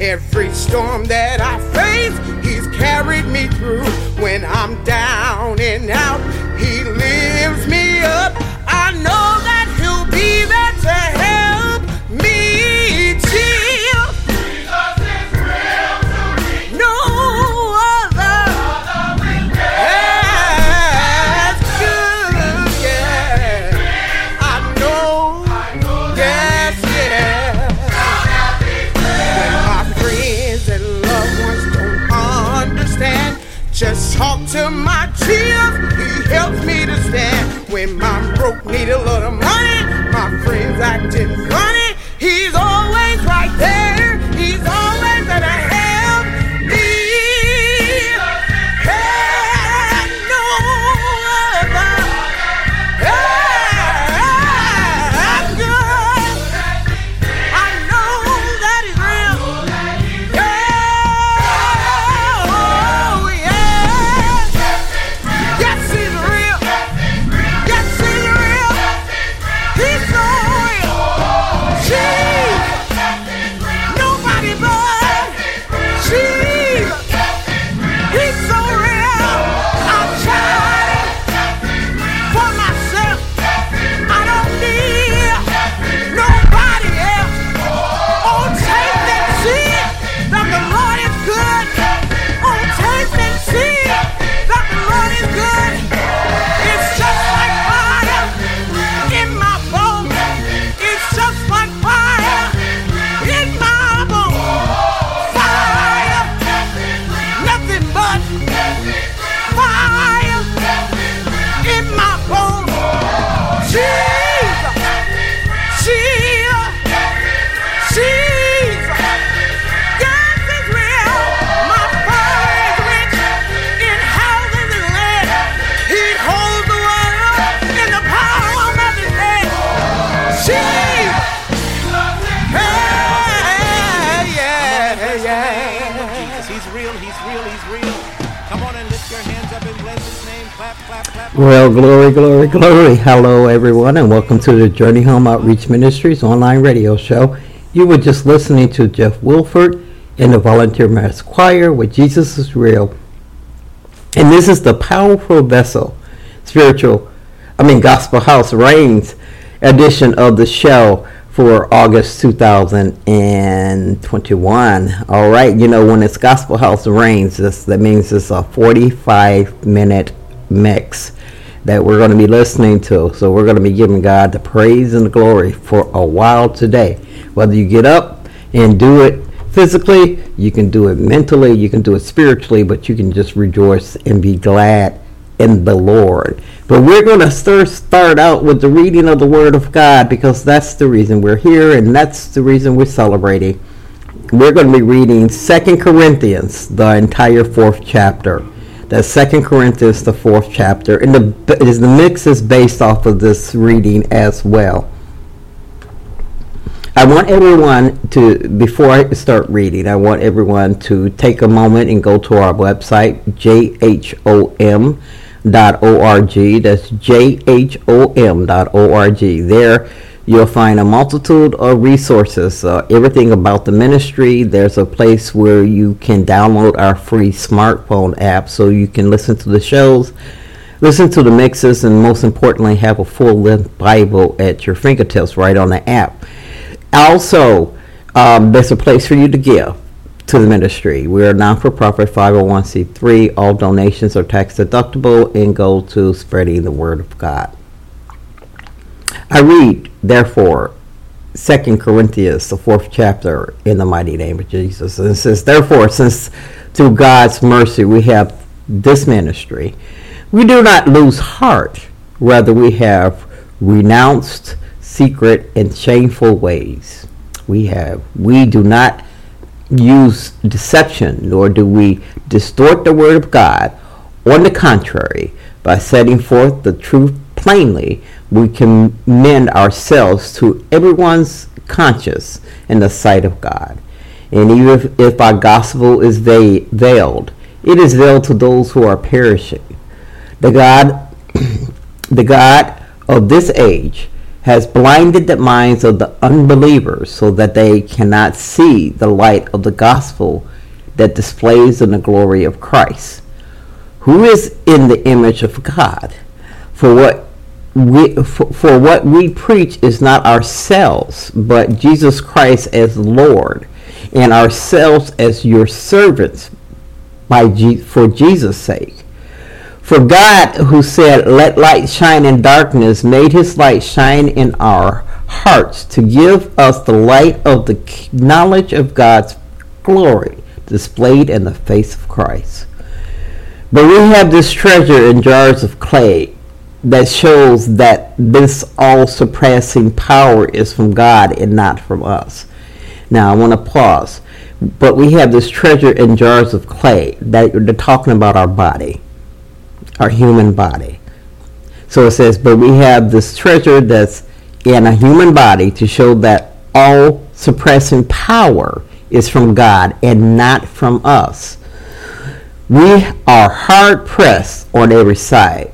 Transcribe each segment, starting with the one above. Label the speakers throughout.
Speaker 1: Every storm that I face, He's carried me through. When I'm down and out, need a lot of money, my friends acting funny.
Speaker 2: Glory. Hello, everyone, and welcome to the Journey Home Outreach Ministries online radio show. You were just listening to Jeff Wilford in the Volunteer Mass Choir with Jesus is Real. And this is the Powerful Vessel Spiritual, I mean, Gospel House Reigns edition of the show for August 2021. All right, you know, when it's Gospel House Reigns, that means it's a 45 minute mix that we're going to be listening to. So we're going to be giving God the praise and the glory for a while today. Whether you get up and do it physically, you can do it mentally, you can do it spiritually, but you can just rejoice and be glad in the Lord. But we're going to start, start out with the reading of the Word of God because that's the reason we're here and that's the reason we're celebrating. We're going to be reading Second Corinthians, the entire fourth chapter. Second Corinthians, the fourth chapter, and the is the mix is based off of this reading as well. I want everyone to, before I start reading, I want everyone to take a moment and go to our website, jhom.org. That's jhom.org. There, You'll find a multitude of resources, uh, everything about the ministry. There's a place where you can download our free smartphone app so you can listen to the shows, listen to the mixes, and most importantly, have a full length Bible at your fingertips right on the app. Also, um, there's a place for you to give to the ministry. We're a non for profit 501c3. All donations are tax deductible and go to spreading the word of God. I read, therefore, Second Corinthians, the fourth chapter, in the mighty name of Jesus. And it says, Therefore, since through God's mercy we have this ministry, we do not lose heart. Rather, we have renounced secret and shameful ways. We have, we do not use deception, nor do we distort the word of God. On the contrary, by setting forth the truth plainly, we commend ourselves to everyone's conscience in the sight of God. And even if, if our gospel is veiled, it is veiled to those who are perishing. The God, the God of this age has blinded the minds of the unbelievers so that they cannot see the light of the gospel that displays in the glory of Christ, who is in the image of God. For what we, for, for what we preach is not ourselves, but Jesus Christ as Lord, and ourselves as your servants by for Jesus' sake. For God, who said, Let light shine in darkness, made his light shine in our hearts to give us the light of the knowledge of God's glory displayed in the face of Christ. But we have this treasure in jars of clay that shows that this all surpassing power is from God and not from us. Now, I want to pause. But we have this treasure in jars of clay that they're talking about our body, our human body. So it says, but we have this treasure that's in a human body to show that all suppressing power is from God and not from us. We are hard pressed on every side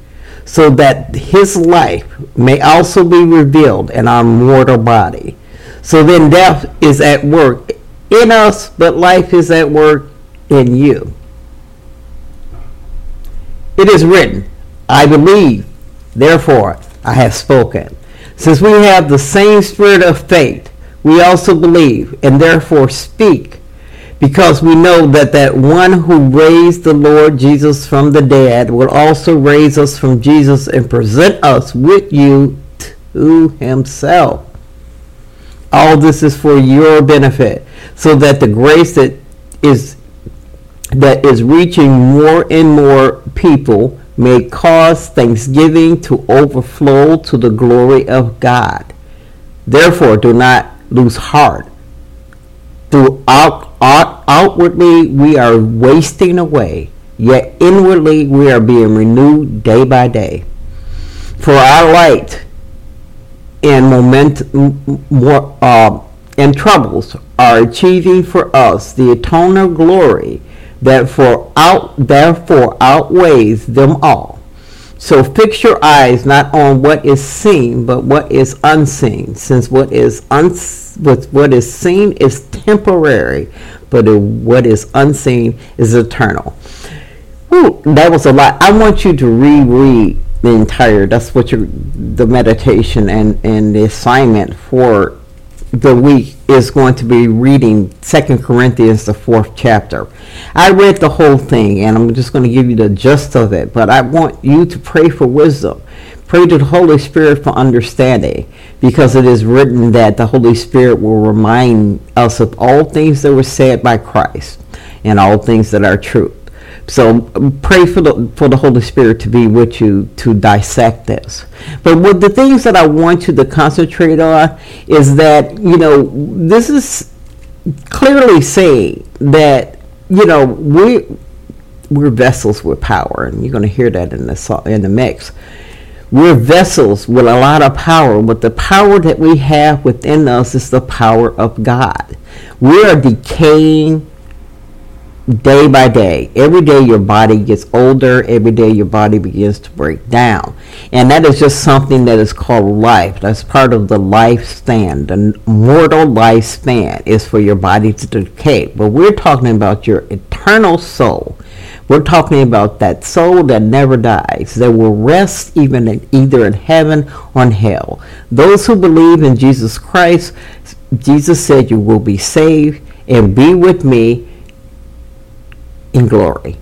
Speaker 2: so that his life may also be revealed in our mortal body. So then death is at work in us, but life is at work in you. It is written, I believe, therefore I have spoken. Since we have the same spirit of faith, we also believe and therefore speak because we know that that one who raised the Lord Jesus from the dead will also raise us from Jesus and present us with you to himself. All this is for your benefit, so that the grace that is that is reaching more and more people may cause thanksgiving to overflow to the glory of God. Therefore, do not lose heart Throughout out, outwardly we are wasting away, yet inwardly we are being renewed day by day. For our light and moment uh, and troubles are achieving for us the eternal glory that for out therefore outweighs them all. So fix your eyes not on what is seen, but what is unseen, since what is uns- what is seen is temporary, but what is unseen is eternal. Ooh, that was a lot. I want you to reread the entire. That's what your the meditation and and the assignment for the week is going to be reading Second Corinthians, the fourth chapter. I read the whole thing, and I'm just going to give you the gist of it. But I want you to pray for wisdom. Pray to the Holy Spirit for understanding, because it is written that the Holy Spirit will remind us of all things that were said by Christ and all things that are true. So um, pray for the for the Holy Spirit to be with you to dissect this. But what the things that I want you to concentrate on is that you know this is clearly saying that you know we we're vessels with power, and you're going to hear that in the in the mix. We're vessels with a lot of power, but the power that we have within us is the power of God. We are decaying day by day. Every day your body gets older, every day your body begins to break down. And that is just something that is called life. That's part of the lifespan. The mortal lifespan is for your body to decay. But we're talking about your eternal soul. We're talking about that soul that never dies, that will rest even in, either in heaven or in hell. Those who believe in Jesus Christ, Jesus said, You will be saved and be with me in glory.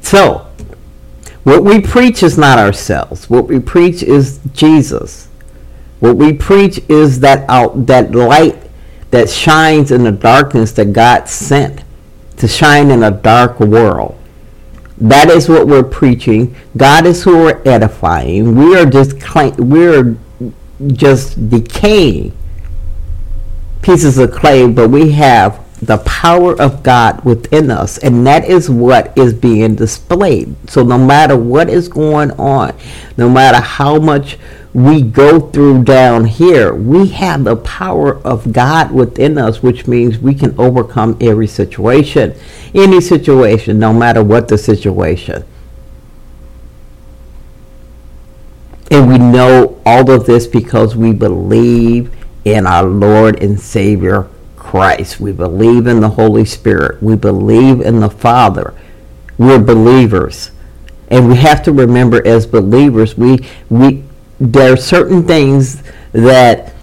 Speaker 2: So, what we preach is not ourselves. What we preach is Jesus. What we preach is that out that light that shines in the darkness that God sent to shine in a dark world. That is what we're preaching. God is who we're edifying. We are just we're just decaying pieces of clay, but we have the power of God within us, and that is what is being displayed. So, no matter what is going on, no matter how much we go through down here, we have the power of God within us, which means we can overcome every situation, any situation, no matter what the situation. And we know all of this because we believe in our Lord and Savior Christ. We believe in the Holy Spirit. We believe in the Father. We're believers. And we have to remember as believers, we we there are certain things that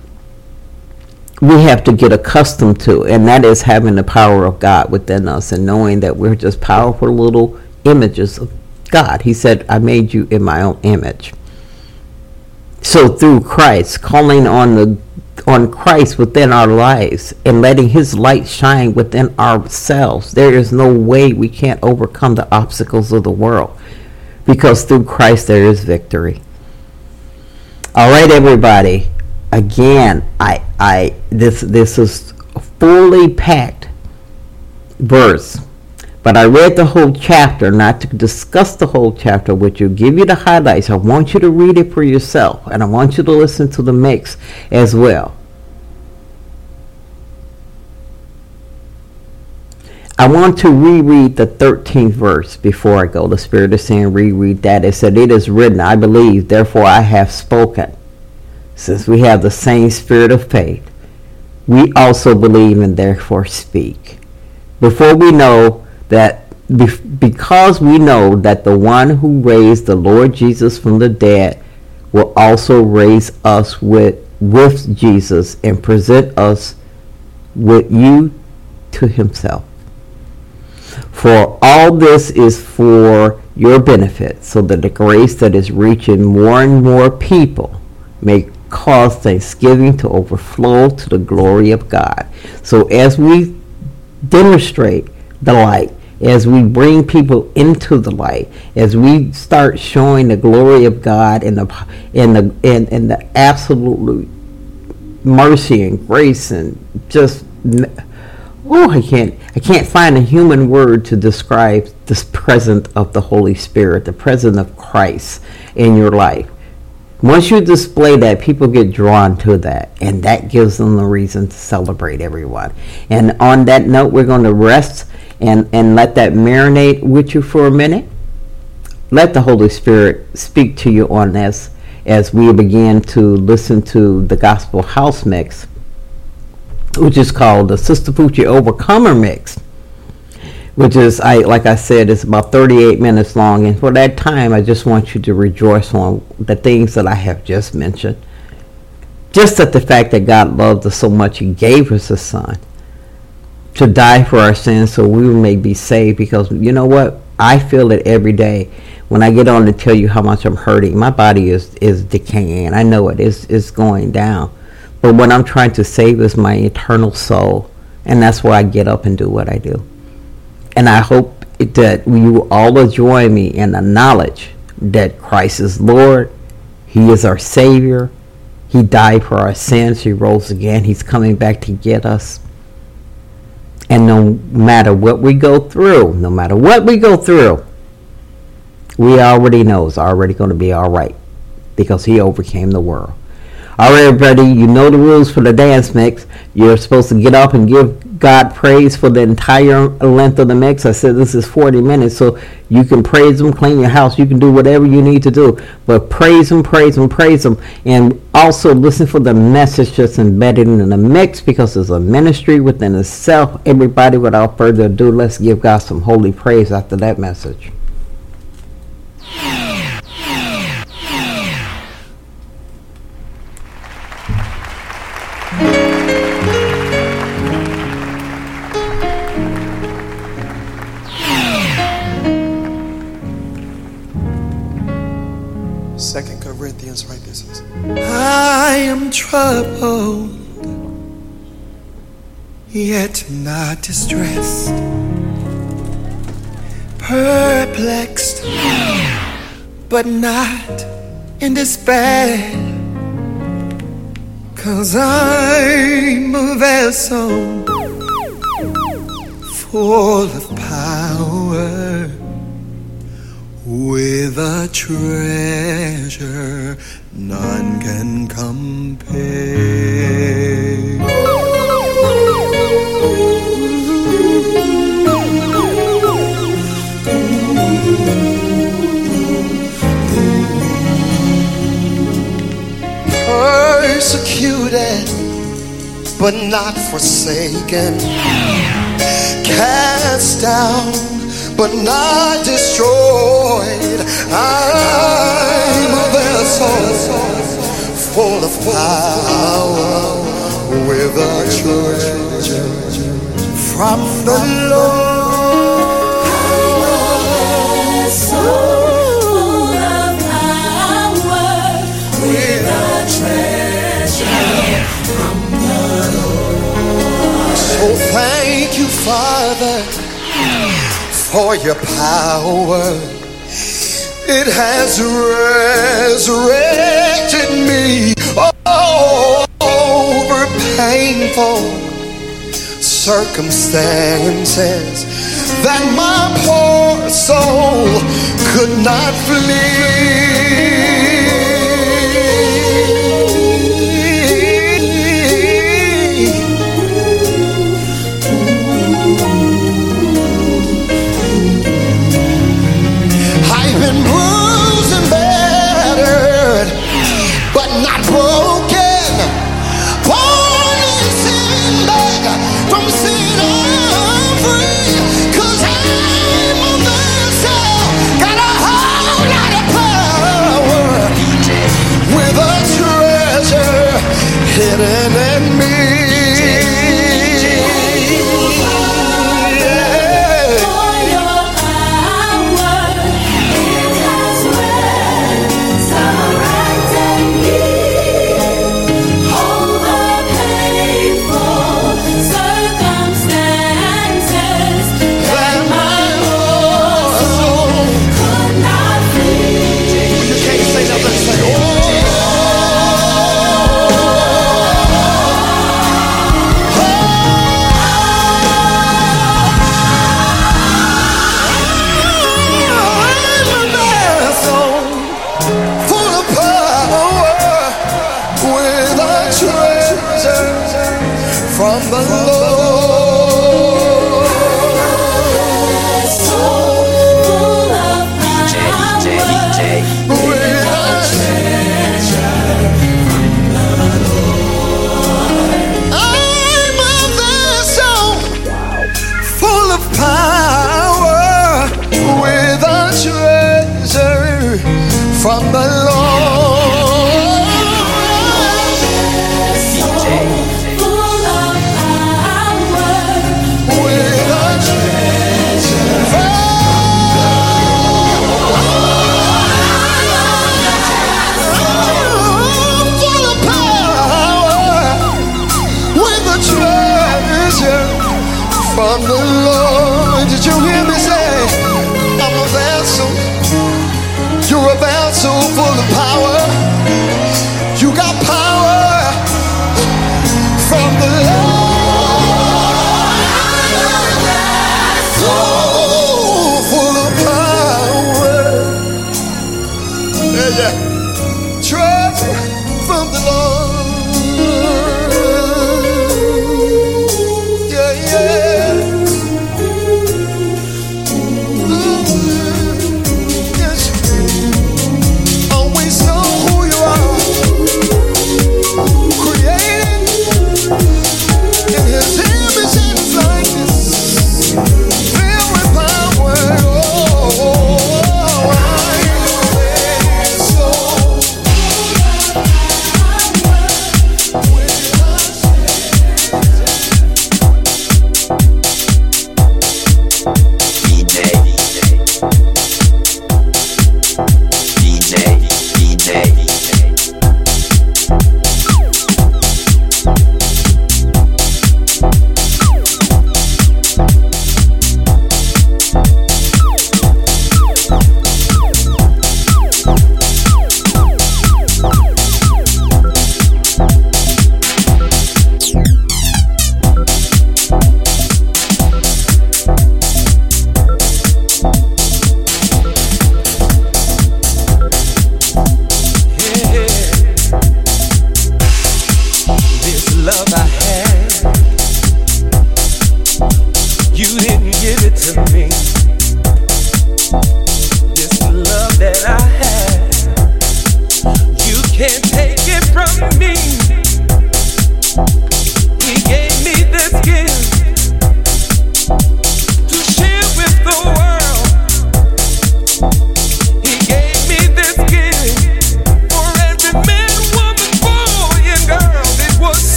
Speaker 2: we have to get accustomed to, and that is having the power of God within us and knowing that we're just powerful little images of God. He said, I made you in my own image. So through Christ, calling on the on Christ within our lives and letting His light shine within ourselves, there is no way we can't overcome the obstacles of the world because through Christ there is victory. All right, everybody. Again, I, I, this, this is fully packed verse. But I read the whole chapter, not to discuss the whole chapter with you, give you the highlights. I want you to read it for yourself, and I want you to listen to the mix as well. I want to reread the 13th verse before I go. The Spirit is saying, reread that. It said, It is written, I believe, therefore I have spoken. Since we have the same spirit of faith, we also believe and therefore speak. Before we know that because we know that the one who raised the Lord Jesus from the dead will also raise us with with Jesus and present us with you to himself. For all this is for your benefit, so that the grace that is reaching more and more people may cause thanksgiving to overflow to the glory of God. So as we demonstrate the light, as we bring people into the light, as we start showing the glory of God and the and the and, and the absolute mercy and grace and just oh I can't I can't find a human word to describe this presence of the Holy Spirit, the presence of Christ in your life. Once you display that, people get drawn to that, and that gives them the reason to celebrate everyone. And on that note, we're going to rest and, and let that marinate with you for a minute. Let the Holy Spirit speak to you on this as we begin to listen to the Gospel House Mix, which is called the Sistapoochie Overcomer Mix which is I like I said it's about 38 minutes long. And for that time I just want you to rejoice on the things that I have just mentioned. Just at the fact that God loved us so much he gave us a son to die for our sins so we may be saved because you know what? I feel it every day. When I get on to tell you how much I'm hurting my body is is decaying. I know it. Is is going down. But what I'm trying to save is my eternal soul and that's why I get up and do what I do. And I hope that you all will join me in the knowledge that Christ is Lord, He is our Savior, He died for our sins, He rose again, He's coming back to get us. And no matter what we go through, no matter what we go through, we already know it's already going to be all right because He overcame the world. All right, everybody, you know the rules for the dance mix. You're supposed to get up and give God praise for the entire length of the mix. I said this is 40 minutes, so you can praise Him, clean your house, you can do whatever you need to do. But praise Him, praise Him, praise Him. And also listen for the message that's embedded in the mix because it's a ministry within itself. Everybody, without further ado, let's give God some holy praise after that message.
Speaker 3: Troubled, yet not distressed, perplexed, but not in despair. Cause I'm a vessel full of power with a treasure none can compare. Persecuted, but not forsaken, cast down, but not destroyed. Vessel full of power with a treasure from the Lord. Soul of power with a treasure from the Lord. So thank you, Father, for your power it has resurrected me over painful circumstances that my poor soul could not flee.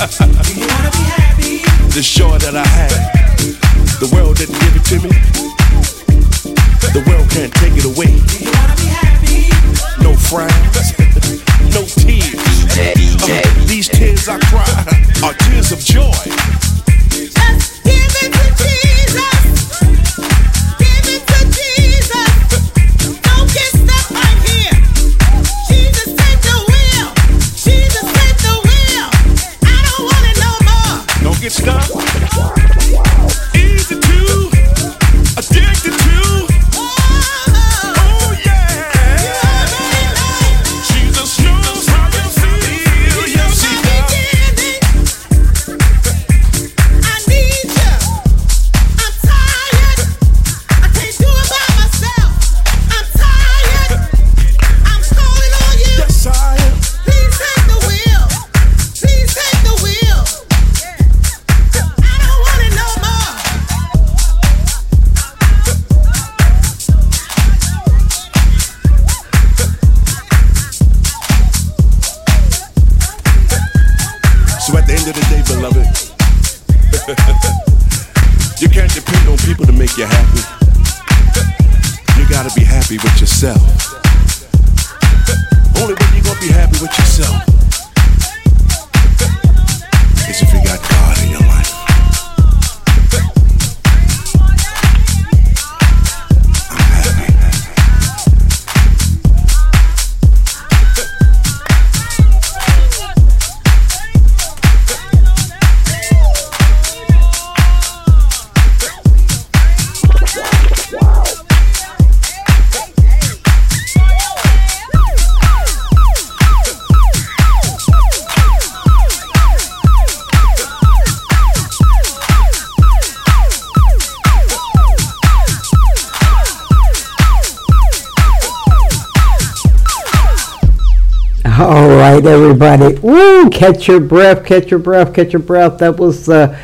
Speaker 4: the
Speaker 1: joy that I have, happy
Speaker 2: everybody. Woo! Catch your breath. Catch your breath. Catch your breath. That was uh,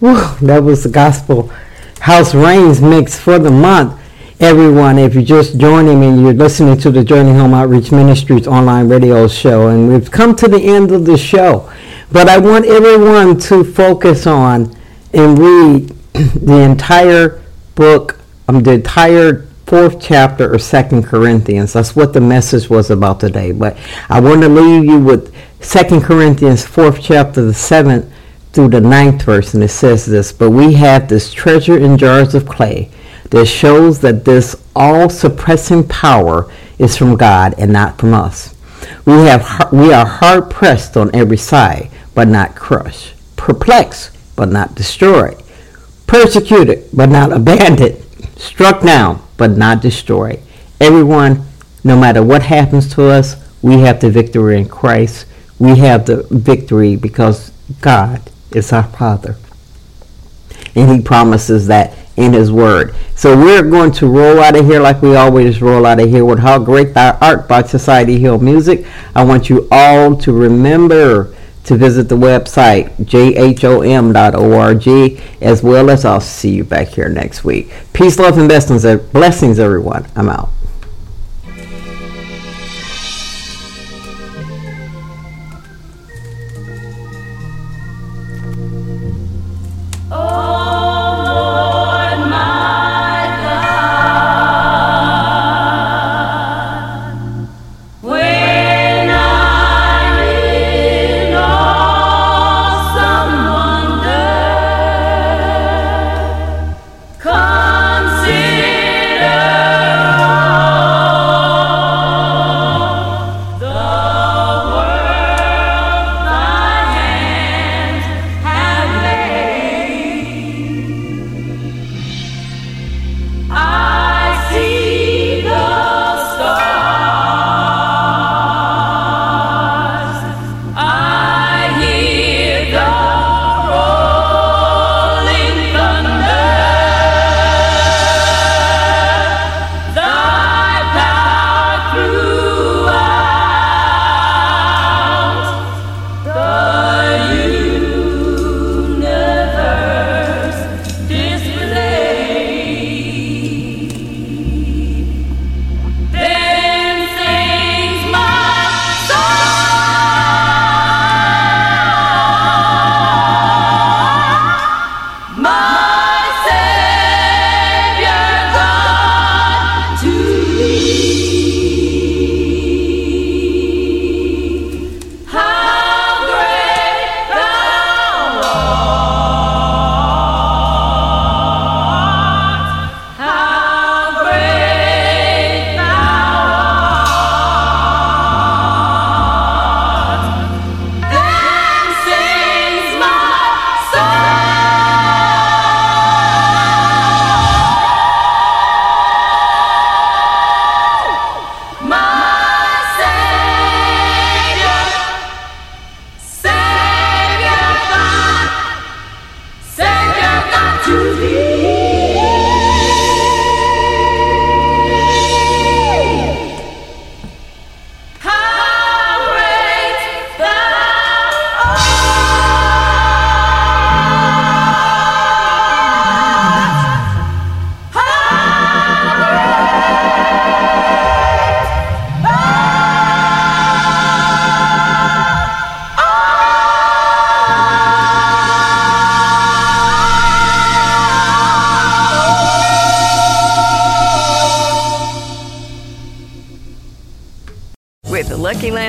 Speaker 2: woo, that was the gospel house reigns mix for the month. Everyone, if you're just joining me, you're listening to the Journey Home Outreach Ministries online radio show, and we've come to the end of the show. But I want everyone to focus on and read the entire book, um, the entire fourth chapter of Second Corinthians. That's what the message was about today. But I want to leave you with Second Corinthians fourth chapter, the seventh through the ninth verse, and it says this: But we have this treasure in jars of clay that shows that this all-suppressing power is from God and not from us. We have we are hard pressed on every side, but not crushed, perplexed, but not destroyed, persecuted, but not abandoned, struck down, but not destroyed. Everyone, no matter what happens to us, we have the victory in Christ. We have the victory because God is our Father. And He promises that in His Word. So we're going to roll out of here like we always roll out of here with How Great Thou Art by Society Hill Music. I want you all to remember to visit the website jhom.org as well as I'll see you back here next week. Peace, love, and blessings, blessings everyone. I'm out.